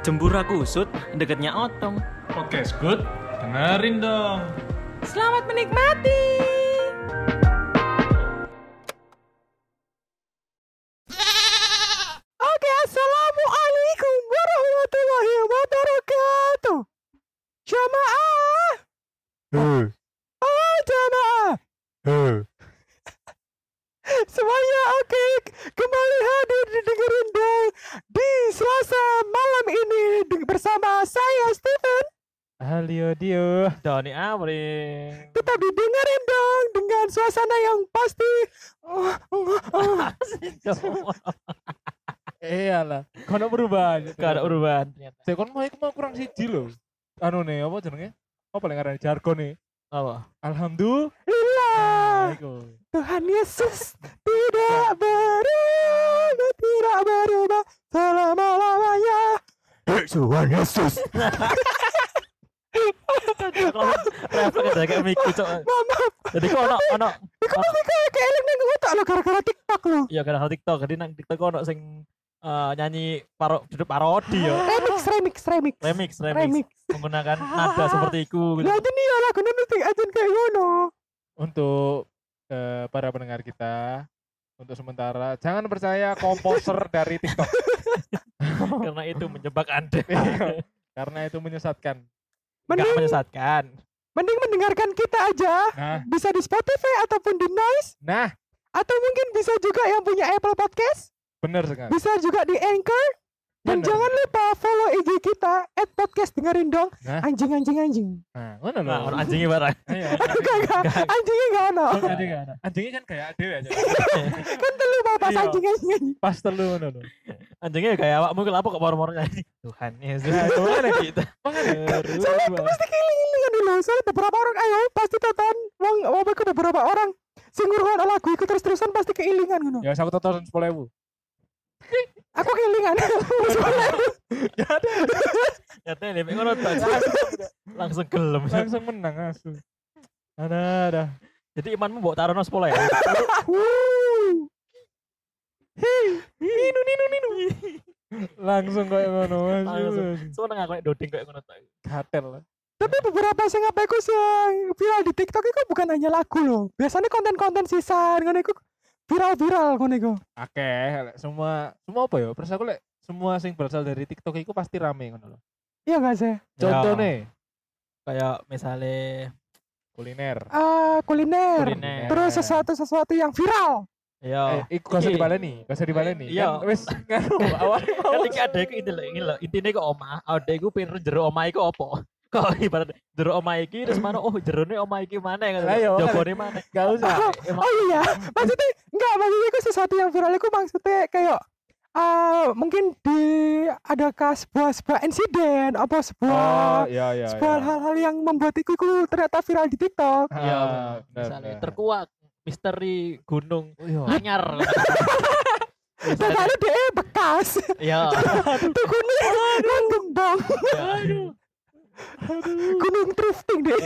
Jembura kusut deketnya otong. Podcast good, dengerin dong. Selamat menikmati. Tuhan Yesus tidak berubah, tidak berubah selama-lamanya. Tuhan Yesus. Refleks aja kayak Miku cok. Mama, Jadi kok ono ono iku mesti kayak keeling nang otak lo gara-gara TikTok lo. ya kadang TikTok jadi nang TikTok ono sing eh, nyanyi paro judul parodi ya. Remix, remix, remix. Remix, remix, Remix. menggunakan nada seperti itu. Ya itu nih ya lagunya mesti aja kayak ngono. Untuk eh, para pendengar kita, untuk sementara jangan percaya komposer dari TikTok Karena itu menjebak Anda. karena itu menyesatkan. Enggak Mending, menyesatkan. mending mendengarkan kita aja. Nah, Bisa di Spotify ataupun di Noise. nah, Atau mungkin bisa juga yang punya Apple Podcast. bener sekali. Bisa juga di Anchor. Dan Bener. jangan lupa follow IG kita at podcast dengerin dong. Nah. Anjing anjing anjing. Nah, mana Nah, lho? anjingnya barang. Ayo, Enggak enggak. Anjingnya enggak ono. Anjing kan. Anjingnya kan kayak adewe aja. Kan telu mau pas Iya. anjing anjing anjing. Pas telu ngono lho. Anjingnya kayak awakmu kenapa kok moro-moro nyanyi? Tuhan Yesus. Nah, itu Mana kita? Makanya Soalnya itu pasti keiling-ilingan dulu. Soalnya beberapa orang ayo pasti tonton. Wong wong iku beberapa orang sing ngrungokno lagu iku terus-terusan pasti keilingan ngono. Ya, aku tonton 10.000. Aku keilingan. Nyatanya nih, ngono tak langsung gelem. Langsung menang asu. Ada ada. Jadi imanmu bawa taruh sekolah ya? Wuh. Ninu ninu ninu. Langsung kayak ngono Langsung. asu. Semua nggak kayak doding kayak ngono. Gatel. Tapi beberapa sing apa iku yang viral di TikTok itu bukan hanya lagu loh. Biasanya konten-konten sisan ngono iku viral-viral ngono iku. Oke, semua semua apa ya? Perasa aku lek semua sing berasal dari TikTok itu pasti rame ngono lho. Iya gak sih? Contohnya Kayak misalnya kuliner. Ah, kuliner. kuliner. Terus sesuatu-sesuatu yang viral. Ya. Eh, iku Iki. dibaleni, usah dibaleni. Iya. Kan wis awalnya mau. Kan iki ada iku ini lho, ini lho. Intine kok omah, ada iku pinter jero omah iku apa? Kok ibarat jero omah iki terus mana oh jerone omah iki mana iya, yang makanya. jogone mana? Gak usah. Emang Oh iya, maksudnya enggak maksudnya itu sesuatu yang viral itu maksudnya kayak ah mungkin di adakah sebuah sebuah insiden apa Oh, sebuah iya iya. sebuah iya. hal-hal yang membuat itu ternyata viral di TikTok. Iya, Ah, benar, misalnya benar. terkuak misteri gunung Oh, iya. anyar. Dan dia bekas ya, tukunnya nang gembong ya. Gunung drifting deh.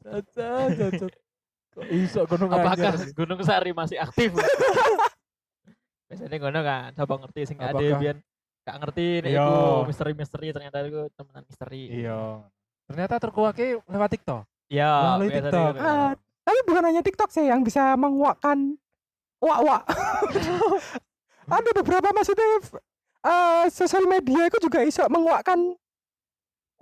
Cacat, cacat. Kok iso gunung apakah anyar? Gunung Sari masih aktif? Biasanya ngono kan, coba ngerti sing ada Apakah- biyen gak ngerti nek Iya. iku misteri-misteri ternyata itu temenan misteri. Iya. Ternyata terkuaknya lewat TikTok. Iya, Melalui TikTok. gitu. Ah, tapi bukan hanya TikTok sih yang bisa menguakkan wak-wak. ada beberapa maksudnya eh sosial media itu juga iso menguakkan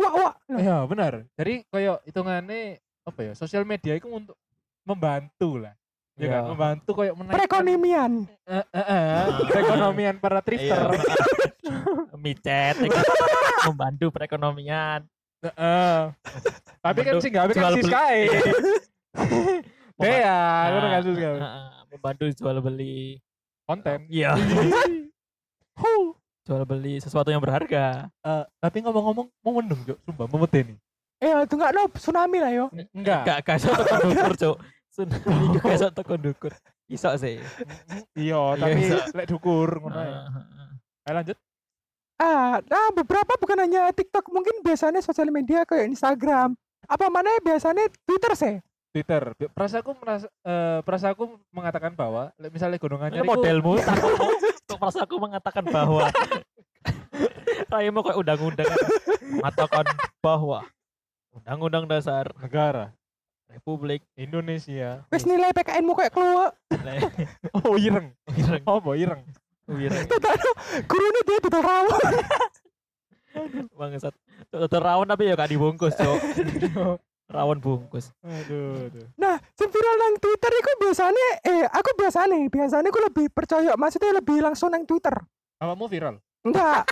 wak-wak. Iya, benar. Jadi kayak hitungannya apa ya? Sosial media itu untuk membantu lah. Ya Iya. kan? Membantu kayak menaikkan Perekonomian. Eh, eh, eh, perekonomian para thrifter. Iya. Micet ya kan. membantu perekonomian. Heeh. Tapi kan sih nggak kan. Sky. Dea, ngono Nah, kasus kan. Heeh, membantu jual beli Konten. Iya. jual beli sesuatu yang berharga. Eh, tapi ngomong-ngomong mau mendung, Cuk. Sumpah memedeni. Eh, itu enggak no tsunami lah yo. Enggak. Gak gak iso teko ndukur, Cuk. Tsunami gak iso teko ndukur. Iso sih. Iya, tapi bisa. lek dukur ngono ae. Ayo lanjut. Ah, nah beberapa bukan hanya TikTok, mungkin biasanya sosial media kayak Instagram. Apa mana biasanya Twitter sih? Twitter. Perasaku merasa eh perasaku mengatakan bahwa misalnya gunung anyar Ini iku modelmu takutmu kok merasa aku mengatakan bahwa Raimu kayak undang-undang kan. mengatakan bahwa undang-undang dasar Negara Republik Indonesia. Wis nilai PKN mu kayak keluar. Oh, ireng. Wireng, Apa ireng? wireng. Tadano gurune dia dodol rawon. Bangsat. Tuh rawon tapi ya gak dibungkus, Cok. Rawon bungkus. Aduh, aduh. Nah, sing viral nang Twitter iku biasanya eh aku biasanya biasanya aku lebih percaya maksudnya lebih langsung nang Twitter. Awamu viral? Enggak.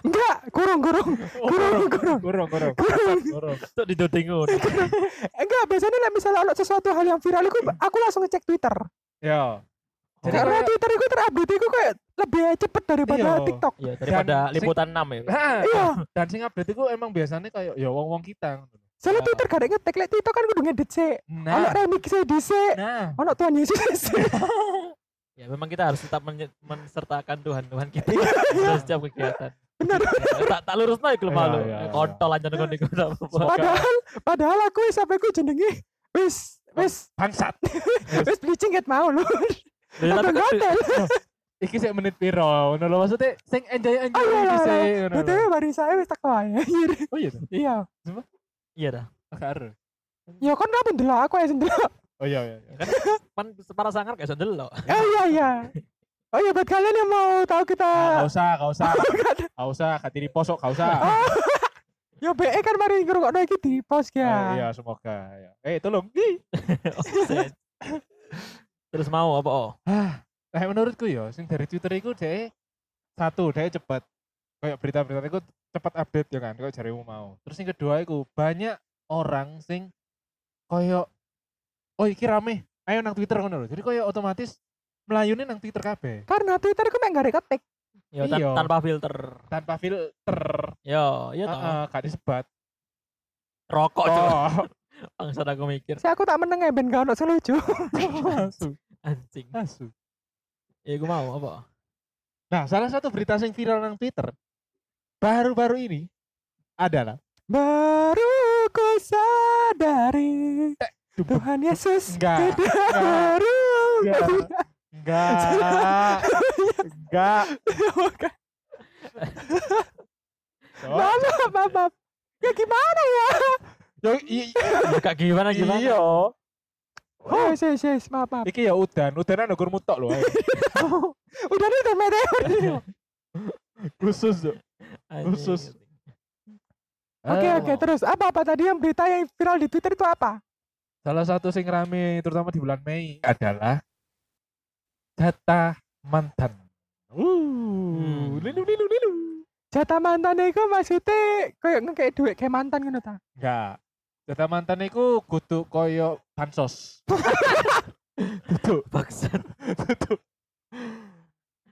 Enggak, kurung kurung. Oh, Kurung kurung. Kurang, kurang. Kurung. Kurang. Tuh didoding ngono. Enggak, biasanya lah misalnya ada sesuatu hal yang viral iku aku langsung ngecek Twitter. Ya. Jadi Karena kayak- Twitter iku terupdate iku kayak lebih cepet daripada Iya. TikTok. Iya, daripada sing- liputan 6 ya. Iya. dan sing update itu emang biasanya kayak ya wong-wong kita. Soalnya Nah. Twitter gak ada ngetek, lek TikTok kan kudu ngedit sih. Ono Nah, remix sih dhisik. nah. Ono Tuhan Yesus sih. Ya memang kita harus tetap mensertakan Tuhan-Tuhan kita Iya. dalam setiap kegiatan. Bener. Ya, tak tak lurus naik lu Iya, malu. iya, iya. Kontol aja nang niku ndak apa-apa. Padahal padahal aku wis sampai ku jenenge wis wis Bangsat. wis bleaching ket mau tapi kan- hotel. Iki sik menit piro? Ngono lho maksudnya sing enjoy-enjoy Oh, iya, iki iya, sik iya. ngono. BTW baru saya wis teko ae. Oh iya. Iya. Iya dah. Aru. Ya kan apa ndelok aku ya ndelok. Oh iya iya. iya. Kan para sangar gak iso ndelok. Oh iya iya. Oh iya buat kalian yang mau tahu kita Nah, Gak usah, gak usah. Gak usah, gak diri posok, gak usah. Yo BE kan mari ngrungokno iki di post Eh, ya. iya, semoga. ya. Eh, tolong. Ih. Offset. Terus mau apa? Oh? Nah, menurutku ya, sing dari Twitter itu deh satu, deh cepet. Kayak berita-berita itu cepet update ya kan, kayak jarimu mau. Terus yang kedua itu banyak orang sing koyo oh iki rame, ayo nang Twitter ngono lho. Jadi koyo otomatis melayune nang Twitter kabeh Karena Twitter ku mek gak ketik. Ya tan- Iya. tanpa filter. tanpa filter. Yo, iya toh. Heeh, gak disebat. Rokok. Oh, Bangsat aku mikir. Si aku tak meneng ya ben gak ono selucu. asu, Anjing. asu. Ya gue mau apa? Nah, salah satu berita sing viral nang Twitter baru-baru ini adalah Baru ku sadari Tuhan Yesus Enggak, baru. enggak, enggak, enggak. Maaf, maaf, maaf. Ya gimana ya? yo, Ya kak gimana gimana? iya. Oh, yes, yes, maaf, maaf. Iki ya udan, udanan ukur mutok loh. Udah nih udah meteor. Khusus. Cuk. Khusus. Oke, oke, terus apa-apa tadi yang berita yang viral di Twitter itu apa? Salah satu sing rame terutama di bulan Mei adalah jatah mantan. Uh, lilu lilu lilu. Jatah mantan itu maksudnya kayak ngekek duit kayak mantan ngono ta? Enggak. Jatah mantan iku kudu koyo bansos. Kudu, Bangsat. kudu.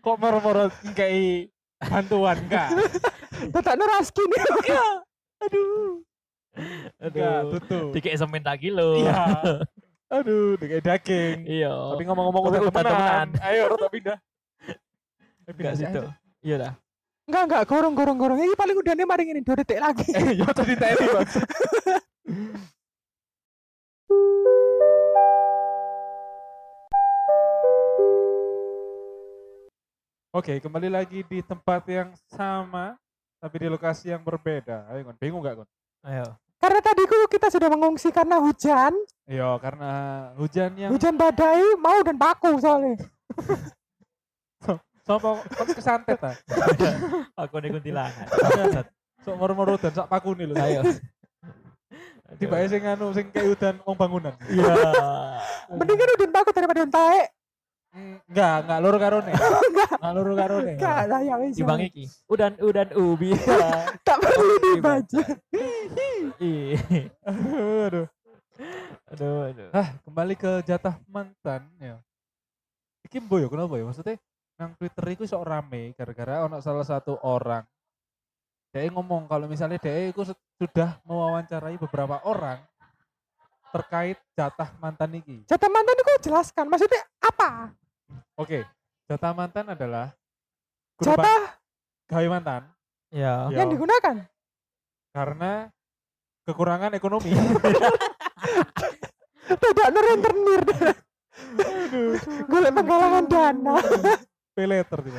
Kok moro-moro ngkei bantuan enggak? Tetak neraski nih. Aduh. Enggak, Aduh. tutup. Dikek semen tak kilo. Iya. Aduh, kayak daging. Iya. Tapi ngomong-ngomong udah temenan. Ayo rota pindah. Enggak pindah situ. Iya dah. Enggak, enggak, gorong, gorong, gorong. Ini paling udah nih mari ini dua detik lagi. Eh, yo tadi tadi bang. Oke, kembali lagi di tempat yang sama, tapi di lokasi yang berbeda. Ayo, Gon. Bingung nggak, Gon? Ayo. Karena tadi ku kita sudah mengungsi karena hujan, Iya, karena hujan yang hujan badai, mau dan baku soalnya. sopo kok kesantet ta. Aku nih kuntilanak. Bangsat. Sok moro-moro dan sak paku nih lho. Ayo. Tiba sing anu sing kayak hutan wong bangunan. Iya. Mendingan udah baku daripada udah taek. Enggak, enggak loro karone. Enggak loro karone. Enggak lah ya wis. Di bang iki. Udan udan ubi. Tak perlu dibaca. Aduh, aduh. Aduh. Ah, kembali ke jatah mantan ya. Iki mbo ya kenapa ya? Maksudnya nang Twitter itu sok rame gara-gara ono salah satu orang dia ngomong kalau misalnya dia itu sudah mewawancarai beberapa orang terkait jatah mantan iki. Jatah mantan itu jelaskan, maksudnya apa? Oke, jatah mantan adalah Jatah gawe mantan Ya. Ya. yang digunakan. karena kekurangan ekonomi. Tidak nerentenir. Golek penggalangan dana. Pay later tiba.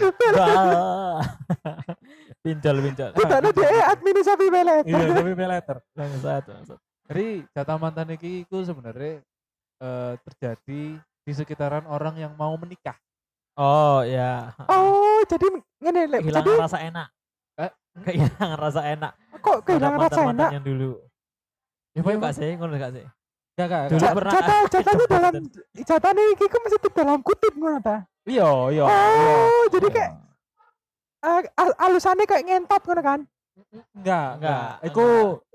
Pinjol pinjol. Tidak dia admin sapi pelet. Iya, tapi. Bangsat, bangsat. Jadi jatah mantan iki iku sebenarnya eh, terjadi di sekitaran orang yang mau menikah. Oh ya. Oh, jadi ngene lek. Jadi rasa enak. Eh? Kehilangan rasa enak. kok kehilangan rasa mantan enak? yang dulu. Ya, Iya Pak, gak sih? Ngono gak sih? Enggak, enggak. Dulu pernah. Jatah jatahnya dalam jatahnya iki ku mesti dalam kutip ngono ta. Iya, iya. iya. Oh, jadi kayak eh, al- alusannya kayak ngentot ngono kan. Enggak, Enggak, enggak. Iku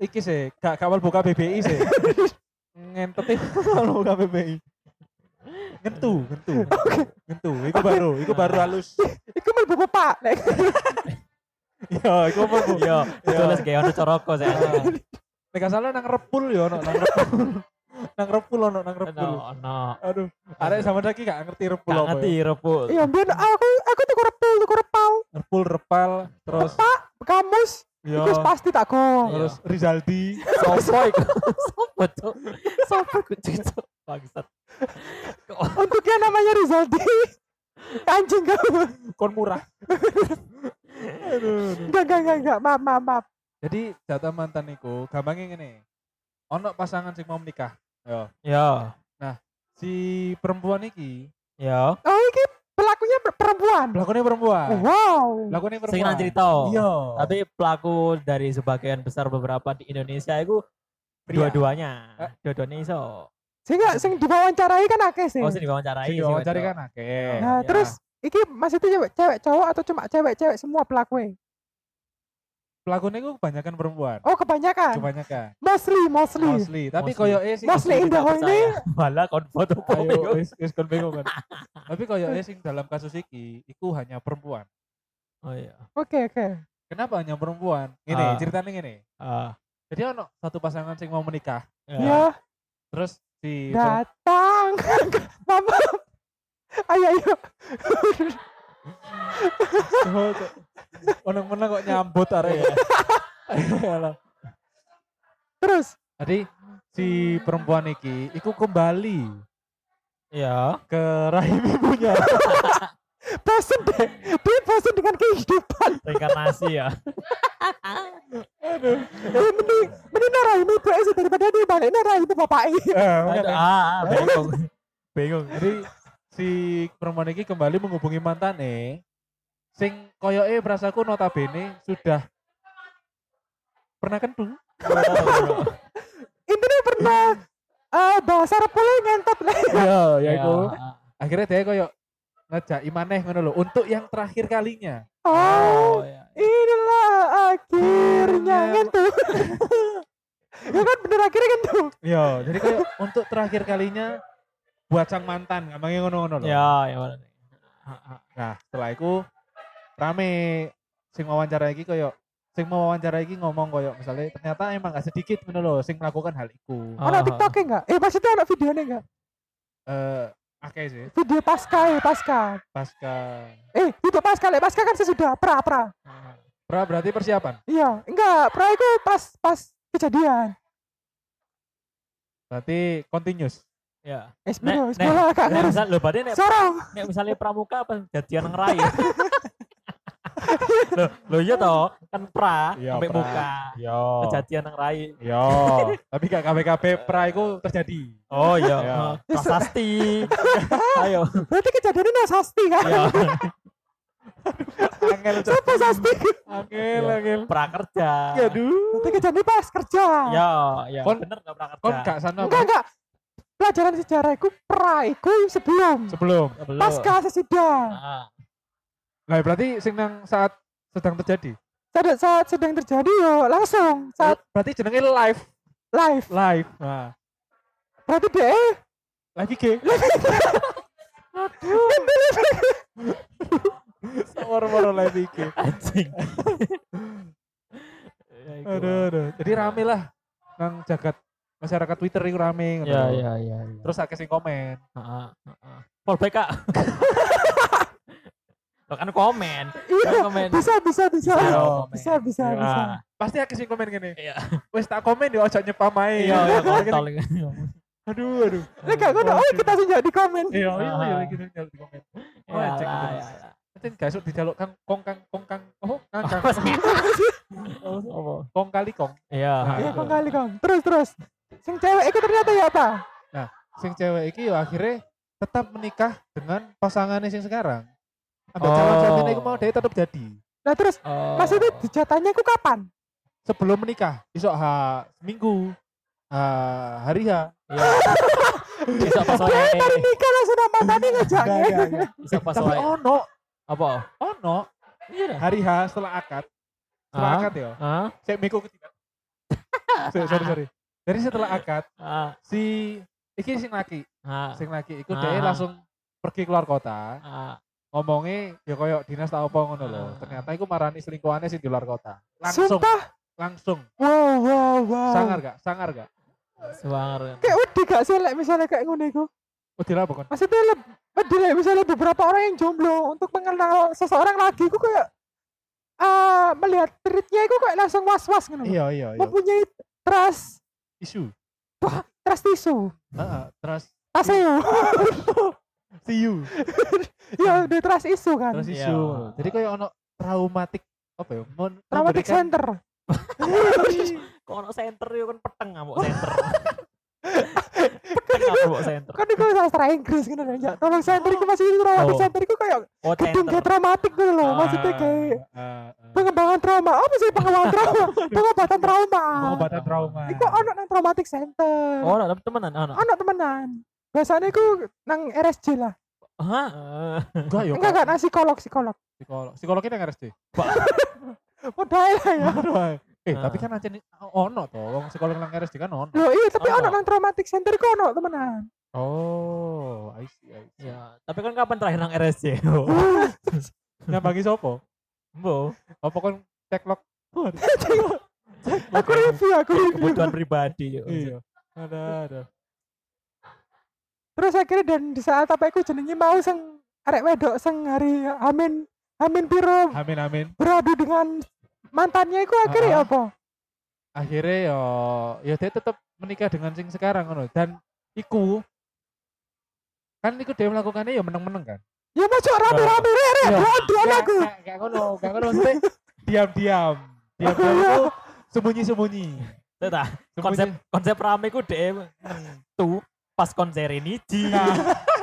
iki sih, gak kawal buka BBI sih. Ngentet itu kalau buka BBI. Ngentu, ngentu. Ngentu, iku baru, iku baru halus. Iku mlebu bapak. Lek. Iya, iku mau. Iya, ditulis kayak ono coroko sih. Nek salah nang repul ya ono, nang repul. nang repul ono, nang repul. Ono. Aduh, arek sama lagi gak ngerti repul Gak apa. ngerti ya. repul. Iya, biar aku aku tuku repul, tuku repal. Repul, repal, terus Pak, kamus. ya, Iku wis pasti tak go. terus Rizaldi. Sopo iku? Sopo cuk? Sopo cuk? Bangsat. Untuk yang namanya Rizaldi. Anjing kamu. Kon murah. Enggak, enggak, enggak, enggak. Maaf, maaf, maaf. Jadi jatah mantan iku gampangnya ngene. Ono pasangan sing mau menikah. Yo. Ya, Si perempuan iki, ya. Oh, ini pelakunya per- perempuan. pelakunya perempuan. Wow. Pelakunya perempuan. Sing nang cerita. Iya. Tapi pelaku dari sebagian besar beberapa di Indonesia itu dua-duanya. Eh. Dua-duanya iso. Sehingga sing diwawancarai kan akeh sih. Oh, sing diwawancarai. Sing sing diwawancara wedok. kan akeh. Nah, ya. terus iki maksudnya cewek, cewek cowok atau cuma cewek-cewek semua pelakunya? Pelakunya itu kebanyakan perempuan. Oh, kebanyakan. Kebanyakan. Mostly, mostly. Mostly. Tapi koyo eh sing Mostly in the ini. Malah kon foto Ayo, wis wis kon bingung kan. Tapi koyo eh sing dalam kasus iki iku hanya perempuan. Oh iya. Oke, oke. Kenapa hanya perempuan? Ini Ah. ceritanya gini. Ah, Jadi ono satu pasangan sing mau menikah, ya. Ya, terus si datang. Mama. Ayo, ayo. Menang menang kok nyambut arek. Alah. Terus, Jadi si perempuan iki iku kembali Ya. ke rahim ibunya. bosen deh. Dia bosen dengan kehidupan. Reinkarnasi ya. Eh, mending, mending nara ini ibu sih daripada dia balik nara itu bapak ini. Eh, Aduh, ah, ah, bingung. bingung. Jadi si perempuan ini kembali menghubungi mantane sing koyoke berasaku notabene sudah pernah kentung. Intinya pernah eh bahasa repulnya ngentot lah. Iya, ya iku. ah. Akhirnya dia koyo ngejak imaneh ngono lho untuk yang terakhir kalinya. Oh, Oh, ya. inilah akhirnya Akhirnya. ngentot. ya kan bener akhirnya ngentot. Iya, jadi koyo untuk terakhir kalinya buat sang mantan, gampangnya ngono-ngono lho. Ya, ya. Ah, ah. Nah, setelah itu rame sing wawancara iki koyo sing mau wawancara iki ngomong koyo misalnya ternyata emang gak sedikit ngono lho sing melakukan hal iku. Oh. Ada TikToknya enggak? Eh maksudnya ada videonya enggak? Eh akeh sih Video pasca ya pasca. pasca Eh itu pasca lek pasca kan sesudah pra pra. Ah. Pra berarti persiapan. Iya, enggak pra itu pas pas kejadian. Berarti continuous. Ya. Eh nek, sekolah kak nek, ngurus. misal, lho, berarti nek, Sorong. nek misalnya pramuka apa jadian nang Loh, loh iya toh, kan pra Iya, sampai pra. muka. Yo. Kejadian nang rai. Yo. Tapi gak KBKB pra iku terjadi. Oh iya, Iya. prasasti. Ayo. Berarti kejadiannya nang sasti kan? Ya, Angel Siapa sasti? Angel, Iya. angel. prakerja. Aduh. Berarti kejadiannya pas kerja. Ya, ya, Kon- bener gak prakerja. Kon gak sana Enggak enggak. Pelajaran sejarah itu pra itu sebelum. sebelum. Belum. Pasca sesudah. Ah, Nah, berarti sing nang saat sedang terjadi. Saat, saat sedang terjadi yo langsung saat berarti jenenge live, live. live. Nah, Berarti deh live IG. Moro-moro live IG. anjing. Ya. Aduh, aduh. Jadi rame lah nang jagat masyarakat Twitter itu rame. ngono Ya, lho. ya, ya. ya. Terus akeh sing komen. Heeh, heeh. Fallback kak. Lo kan komen. Iya, Kan komen. bisa bisa bisa. Bisa, Bisa bisa Ya. bisa. Pasti akeh sing komen gini. Iya. Wes tak komen ya ojo nyepam ae. Iya, iya, kontol. Aduh, aduh. Lek gak ngono, oh kita sih jadi komen. Iya, iya, iya Ah. gitu nyal di komen. Ya cek gitu. ya. Nanti gak esuk dijaluk kang kong kang kong kang. Oh, ngangkang. Apa? Kong kali kong. Iya. Nah, Iya itu. kong kali kong. Terus terus. Sing cewek itu ternyata ya apa? Sing cewek iki yo akhirnya tetap menikah dengan pasangannya sing sekarang. Ambil Oh. calon suaminya iku mau dia tetap jadi. Nah terus Oh. maksudnya dijatahnya ku kapan? Sebelum menikah, isok ha seminggu, ha hari H. Iya. Bisa pas Dia wae. baru nikah langsung nama tadi ngejaknya. Bisa pas Tapi wae. ono, Apa? ono Iya dah. hari H setelah akad. Setelah Ah? akad ya. Hah? Saya miku ketidak. sorry, sorry, sorry. Jadi setelah akad, Ah. si iki sing laki, Ah. sing laki iku Ah. dia langsung pergi keluar kota, Ah. Ngomongnya ya koyo dinas tak apa ngono lho. Ternyata iku marani selingkuhannya sing di luar kota. Langsung, Sumpah. langsung. Wow wow wow. Sangar gak? Sangar gak? Suar. Kayak wedi gak sih lek misalnya kayak ngono iku? Oh, apa kon? Maksudnya leb, wedi lek misalnya beberapa orang yang jomblo untuk mengenal seseorang lagi iku kayak ah melihat treatnya iku kayak langsung was-was ngono. Iya, iya, iya. Mempunyai trust Isu. trust isu. Heeh, terus Taseo. see you. ya di trust isu kan. Terus Iya. isu. Jadi koyo ono traumatic apa ya? Mon- Traumatic memberikan- center. Kok ono center yo kan peteng ngamuk center. peteng ngamuk center. Kan iku sastra Inggris kan ya. Tolong center iku masih traumatic Oh. center iku kayak Oh gedung kayak traumatik gitu loh. Ah, Maksudnya kayak ah, ah. pengembangan trauma. Apa sih pengembangan trauma? Pengobatan trauma. pengobatan trauma. Iku ono nang traumatic center. Oh, temenan ono. Ono temenan. Biasanya iku nang RSJ lah. Hah? Enggak. Enggak enggak nang psikolog psikolog. Psikolog. Psikolognya yang RSD. Udah lah ya. Eh, Ah. tapi kan ancen ono to, wong psikolog nang RSD kan ono. Loh iya tapi ono nang traumatic center iku ono temenan. Oh, I see, I see. Ya, tapi kan kapan terakhir nang RSC? Nyambangi sopo? Mbok. Apa kon cek log? aku review aku review. Kebutuhan pribadi yo. Iya. Ada, ada. Terus akhirnya dan di saat apa iku jenenge mau sing arek wedok sing hari amin amin piro Amin, amin. beradu dengan mantannya iku akhirnya Ah. apa? Akhirnya yo, ya dia tetap menikah dengan sing sekarang ngono. Dan iku kan iku dia melakukannya ya meneng-meneng kan. Ya masuk rame-rame rek rek Iya. bodoh aku. gak, ngono, gak ngono diam-diam. Diam-diam itu sembunyi-sembunyi. Itu tah, Sembunyi. konsep konsep rame ku dhewe tuh pas konser ini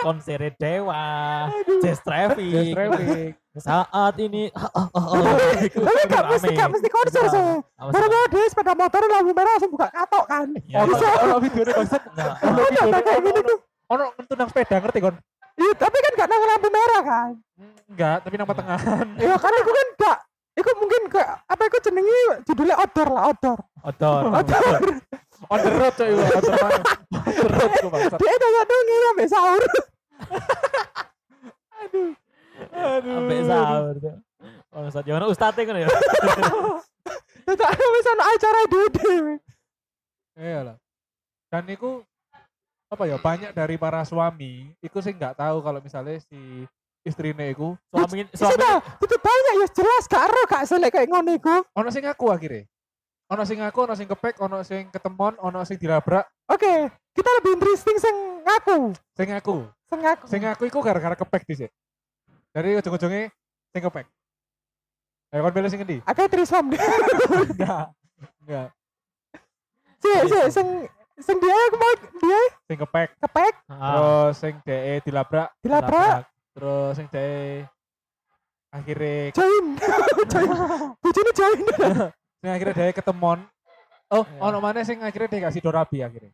konser Dewa, Jazz Traffic. traffic. Saat ini Tapi gak mesti gak mesti konser sih. Baru mau dia sepeda motor lampu merah langsung buka katok kan. Ya, Ono Bisa. ono videonya konsep. Ono kayak gini tuh. ono kentu nang sepeda ngerti kon? Iya, tapi kan gak nang lampu merah kan. Enggak, tapi nang pertengahan. Ya kan aku kan gak Iku mungkin kayak apa iku jenenge judulnya outdoor lah outdoor. Odor. Outdoor. On the road coy, on the road. On the road. Dia sampai sahur. Aduh. Sampai sahur. Oh, Ustaz, gimana Ustadz kan ya? Itu ada misalnya acara dede. Iya lah. Dan itu apa ya banyak dari para suami itu sih nggak tahu kalau misalnya si istrinya itu Suami suami Sudah, itu banyak ya jelas gak ero gak selek kayak ngono iku. ono sing ngaku akhirnya ono sing ngaku ono sing kepek ono sing ketemon ono sing dilabrak Oke, kita lebih interesting sing ngaku. sing ngaku? Sing ngaku. sing ngaku itu gara-gara kepek di dari ujung-ujungnya sing kepek. Ayo kon pilih sing ngendi? Oke, trisom. enggak. Enggak. Si, si, sing sing dia aku mau dia? Sing kepek. Kepek, Ah, terus sing DE dilabrak. Dilabrak, terus sing DE akhirnya join. join. Bojone join. sing akhirnya DE ketemon oh Iya. ono mana sing akhirnya dia kasih dorabi akhirnya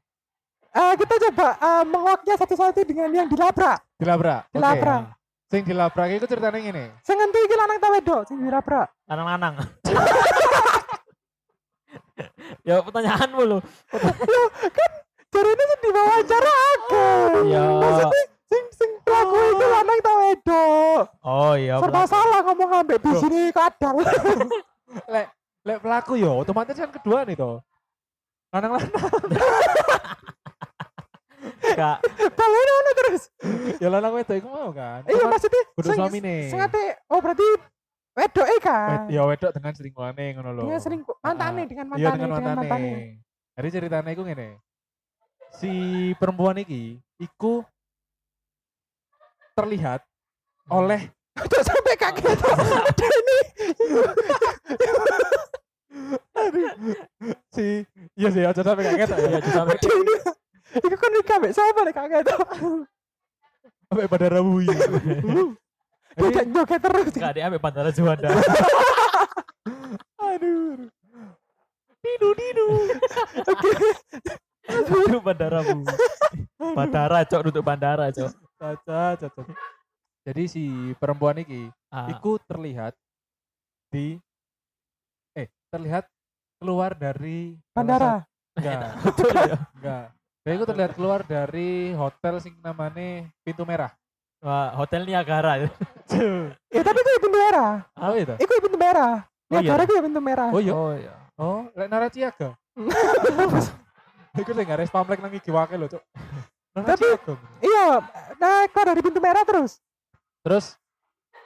Eh, kita coba eh, menguaknya satu-satu dengan yang dilabrak. dilabrak Oke. Dilabrak. sing dilabrak itu ceritanya gini Sing ngendi iki lanang ta wedok sing dilabrak? lanang-lanang. ya pertanyaanmu lu. Jarine sing diwawancara aku. Ya. Maksudnya sing sing pelaku itu lanang ta wedok. Oh iya. Serba salah ngomong ambek di sini kadang. lek lek pelaku yo otomatis kan kedua nih toh. Lanang lanang Enggak. Balen ono terus. ya lanang wedok iku mau kan. Iya maksudnya kudu suami nih. sing ate oh berarti wedok e kan. Wed- ya wedok dengan selingkuhane ngono lho. Dengan sering mantane Ah, dengan iya mantane dengan dengan mantane. mantane. jadi ceritanya iku ngene. Si perempuan iki iku terlihat oleh udah sampai kaget? Ini si iya sih aja sampai kaget. Ya aja sampai ini itu kan nikah be siapa nih kaget? Sampai pada rabu ya dia joget terus. Nggak ada sampai bandara juanda. Aduh didu didu. Oke. Okay. bandara bu bandara cok untuk bandara cok. Caca caca. Jadi si perempuan ini Ah, Iku terlihat di eh terlihat keluar dari Bandara. Enggak, betul ya. enggak. Dan itu terlihat keluar dari hotel sing namanya Pintu Merah. Wah, hotel Niagara. Ya tapi itu pintu merah. Oh itu. Iku pintu merah. Oh, Ya iya. ya pintu merah. Oh iya. Oh iya. Oh, lek Naraciaga. Iku sing garis pamlek nang iki wae lho, Cuk. Naraciaga. Iya, nah keluar dari pintu merah terus. Terus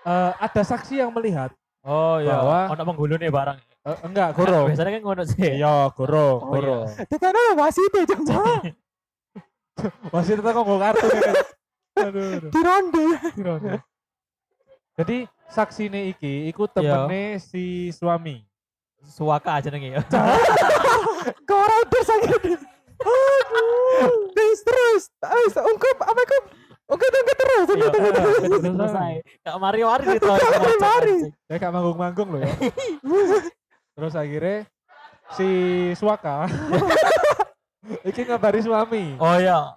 eh, ada saksi yang melihat Oh iya. Bahwa- Ono penghulu nih barang. eh, enggak goro. Biasanya kan ngono sih. Iya, goro, Oh, goro. Tekan ono wasit e jam Masih tetap kok kartu kan. Aduh, aduh. di ronde. Jadi saksi ini iki iku temene si suami. Suaka aja nih ya. Kau ronde sakit. Terus terus. Terus ungkap apa iku? Ungkap ungkap terus. Iya, ungkap terus. selesai. Kak Mari Mari gitu. Kak mari-mari. Ya gak manggung-manggung loh ya. Terus akhirnya si Suaka iki ngabari suami. Oh iya.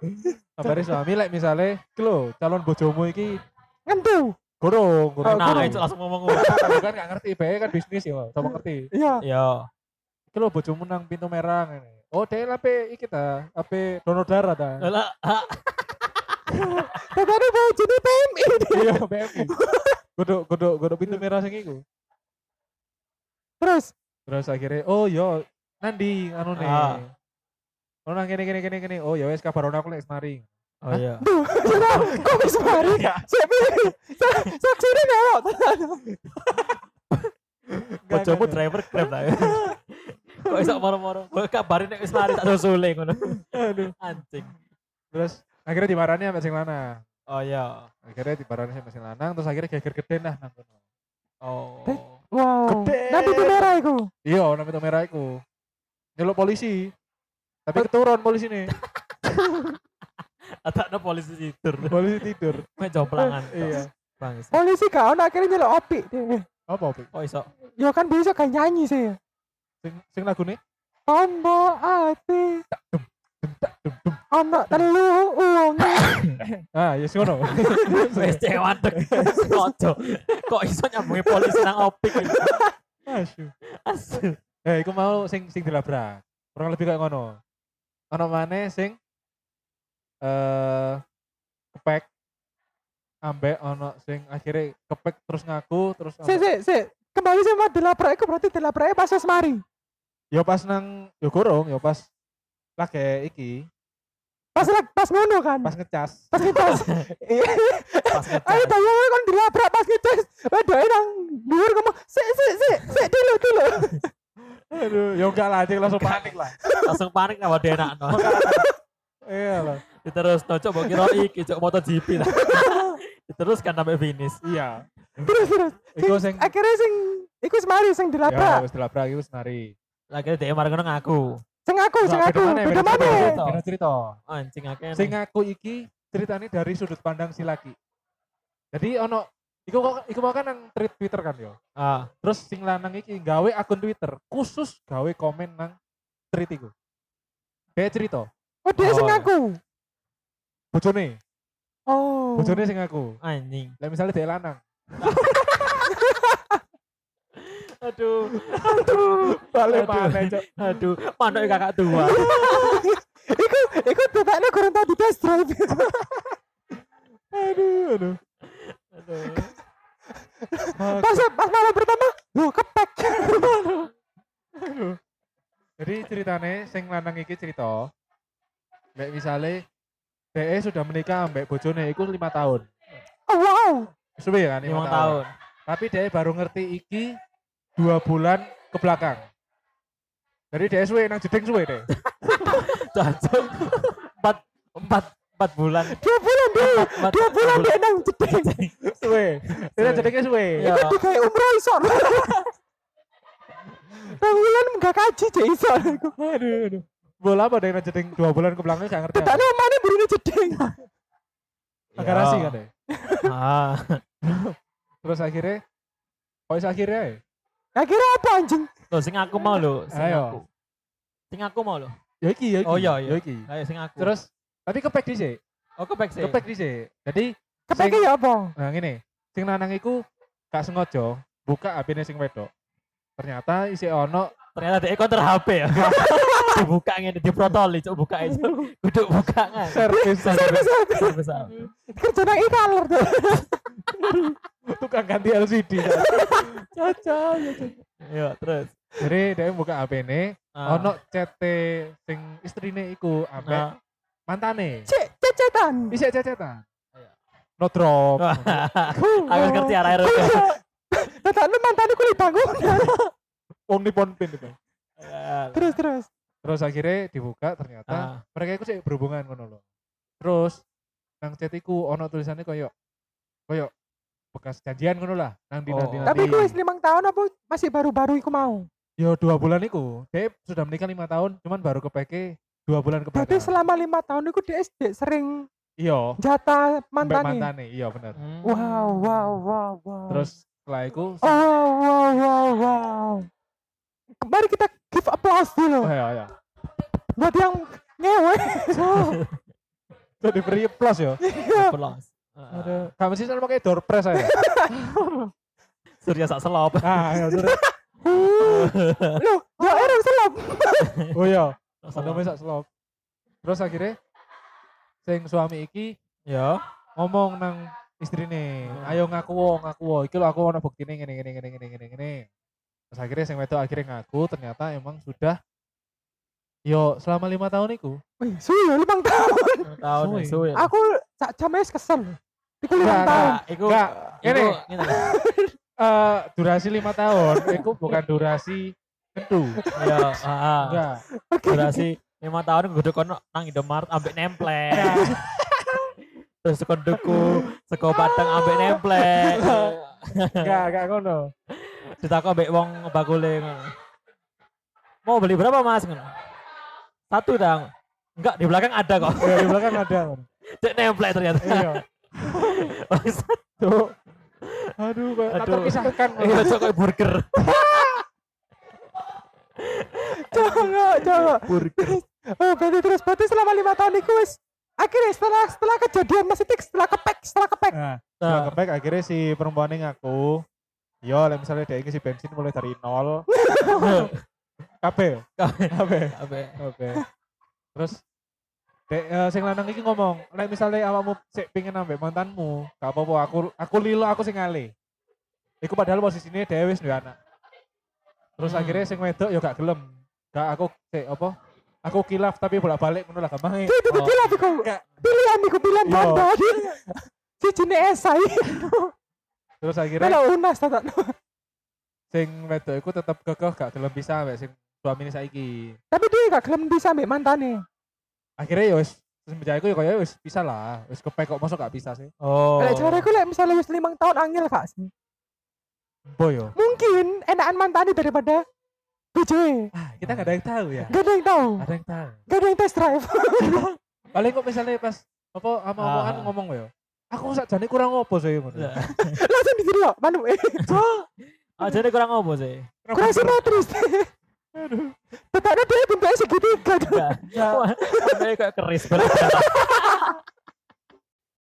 Ngabari suami lek misale iki lho calon bojomu iki Ngentu. gorong, gorong. Nah, itu langsung ngomong. Kamu kan gak ngerti, bae kan bisnis ya, sama ngerti. Iya. Iya. Iki lho bojomu nang pintu merah ngene. Oh, dia lape iki ta, ape donor darah ta. Lah, Tekan mau jadi PMI. Iya, BMI. Godok godok godok pintu merah sing iku. Terus Terus akhirnya oh yo nandi anu nih. Ah. Oh nang kene kene kene kene. Oh ya wes kabar aku lek semari. Oh iya. Duh, kok bisa mari? Saya pilih, saksi ini ngelok. Bojomu driver grab lah. Kok iso moro-moro. Kok kabarin nek wis mari tak susule ngono. Aduh. Anjing. Terus akhirnya dimarani sama sing lanang. Oh iya. Akhirnya dimarani sama sing lanang terus akhirnya geger gede nah nang kono. Oh. Wow, Gede. pintu merah itu. Iya, nang pintu merah iku. Nyeluk polisi. Tapi keturun polisi nih. Ada no polisi tidur. polisi tidur. Mek jomplangan. Iya. Bangsa. Polisi kau nak akhirnya nyelok opi. Apa Pi? Oh iso. Ya kan bisa kayak nyanyi sih. Sing sing lagu nih? Tombol hati. Anak telu uang. Ah, ya ngono. Wes cewek Koco. Kok iso nyambungi polisi nang opik. Asyik. Asu. Eh, iku mau sing sing dilabrak. Kurang lebih kayak ngono. Ono maneh sing eh kepek ambek ono sing akhirnya kepek terus ngaku terus Si, si, si. Kembali sama dilabrak itu berarti dilabraknya pas wis mari. ya pas nang ya gorong ya pas lagi iki Pas pas ngono kan. pas ngecas Pas ngecas. Iya. Pas Ayo ngecas. tanya kan dilabrak pas ngecas. Wedoke nang dhuwur ngomong, "Sik, sik, sik, sik dulu dulu." aduh ya enggak lah langsung panik lah Langsung panik nama dia enak no. iya lah Terus no coba kira iki cok MotoGP lah. Diteruskan sampai finish. iya Terus terus. iku sing Akhirnya sing iku wis mari sing ya dilabrak. wis dilabrak iku senari Lagi dia marah ngono ngaku. Sing aku, sing aku. beda mana beda cerita Anjing akeh. sing ngaku iki ceritanya dari sudut pandang si laki jadi ono iku kok iku mau kan nang tweet Twitter kan yo Ah, terus sing lanang iki gawe akun Twitter khusus gawe komen nang tweet iku kayak cerita Oh, dia sing Oh. aku. bojone Oh. bojone sing ngaku anjing. lah misalnya dia lanang Aduh. balik Aduh. mana cok Aduh, manuk kakak tua. Iku iku bapaknya kurang tadi test drive. aduh aduh Aduh. pas pas malam pertama, lu kepek. jadi ceritanya sing lanang iki cerita Mbak misalnya DE sudah menikah ambek bojone iku lima tahun Oh, wow. suwe kan Lima lima tahun. tapi dia baru ngerti iki dua bulan ke belakang jadi dia suwe nang jeding suwe deh Cocok. Empat, empat, empat bulan. Dua bulan deh. Dua bulan dia nang jeding. suwe dia nang jedingnya suwe Iya. Itu kayak umroh iso. Nang bulan enggak kaji je iso. aduh aduh bola apa deh jeding dua bulan ke belakang gak ngerti. Tetane omane burine jeding. Garasi Iya. kan deh. Ah, Terus akhirnya kok iso akhirnya ya? Akhirnya apa anjing? Loh, sing aku mau lho, sing Ayo. aku. Sing aku mau lho. Ya iki ya iki. Oh, iya, iya. Ya iki. Ayo sing aku. Terus tapi kepek dhisik. oh kepek sih. Kepek dhisik. Jadi Kepeke ya apa? nah ngene, sing lanang iku gak sengaja buka HP-ne sing wedok. Ternyata isi ono Ternyata dia counter HP ya. Dibuka ngene, diprotoli, cok buka aja. Kudu buka kan. servis. Service apa? Kerja nang e-color tuh. tukang ganti LCD. Caca. Iya, terus. Jadi dia buka HP-ne, Ah, ono CT sing istrine iku ambek ah. mantane. Cek cecetan. Bisa cecetan. Iya. No drop. Aku ngerti arah arah. Tetane mantane kulit bangunan. Wong nipon pin itu. Terus terus. Terus akhirnya dibuka ternyata Ah. mereka itu sih berhubungan ngono loh. Terus nang chat iku ono tulisannya koyo koyo bekas janjian ngono lah nang dina Oh. dina Tapi gue wis limang tahun apa masih baru-baru iku mau. Yo dua bulan iku, dia sudah menikah lima tahun, cuman baru kepeke dua bulan ke Berarti selama lima tahun iku dia SD sering Iya, jatah mbak mantane. mantane, iya bener. Hmm. Wow wow wow wow. Terus setelah itu, Oh wow wow wow wow. Mari kita give applause oh dulu ya ya, buat yang ngewe. itu diberi plus ya. Plus. Ada, kamu sih pakai door press aja. Surya sak selop. Nah, ya, terus, Loh, ya orang selap. oh iya, Sak ada selop. Terus akhirnya, sing suami iki Ya. ngomong nang istrine, Hmm. ayo ngaku wo, ngaku wo, iki lho aku ono buktine ngene ngene ngene ngene ngene ngene. Terus akhirnya sing wedok akhirnya ngaku ternyata emang sudah yo selama lima tahun iku. Wih, suwi ya limang tahun. Tahun Suwe. suwe. Aku sak jam wis kesel. Iku Enggak, tahun. Iku iku ini. Eh durasi lima tahun, iku bukan durasi tentu. Ya, heeh. Enggak. Oke. Durasi 5 tahun kudu kono nang Indomaret ambek nemplek. Terus seko duku, seko padang ambek nemplek. Enggak, enggak ngono. Ditakok ambek wong bakule. Mau beli berapa Mas? Satu dong. Enggak, di belakang ada kok. Ya, di belakang ada. Cek nemplek ternyata. Iya. Tuh. Aduh, kok tak Aduh. terpisahkan. Iya, cok kayak burger. Coba, coba. Burger. Oh, berarti terus berarti selama lima tahun itu wis akhirnya setelah setelah kejadian Mas Itik setelah kepek setelah kepek Nah, setelah Nah, kepek akhirnya si perempuan ini ngaku Yo, lah misalnya dia ngisi bensin mulai dari nol, kabeh, apa? kabeh. Terus, dek, eh, sing lanang iki ngomong, lek misalnya awakmu sik pingin ambek mantanmu, gak apa-apa, aku aku lilo, aku sing ngalih. Iku padahal posisinya dia wis duwe anak. Terus Hmm. akhirnya sing wedok yo gak gelem. Gak aku sik apa? Aku kilaf tapi bolak-balik ngono lah gampang. itu tuh Oh. gila iku pilihan iku pilihan si jenis esai Terus akhirnya kalau unas tata sing wedok iku tetep kekeh gak gelem bisa ambek sing suamine saiki. tapi dia gak gelem bisa ambek mantane akhirnya ya wis semenjak itu ya kayak wis bisa lah wis kepek kok masuk gak bisa sih. Oh. kalau cara aku lek misalnya wis limang tahun angel gak sih? Boy yo. Mungkin enakan mantane daripada BJ ah, kita gak ada yang tahu ya. Gak ada yang tahu. Ada yang tahu. Gak ada yang test drive. Paling kok misalnya pas apa sama omongan Ah. ngomong yo aku sak jane kurang opo sih ngono. Ya. langsung di sini manu eh Ah, jadi kurang apa sih? kurang simetris Tetapnya dia bentuknya segitiga Enggak. Wah, Sampai kayak keris banget.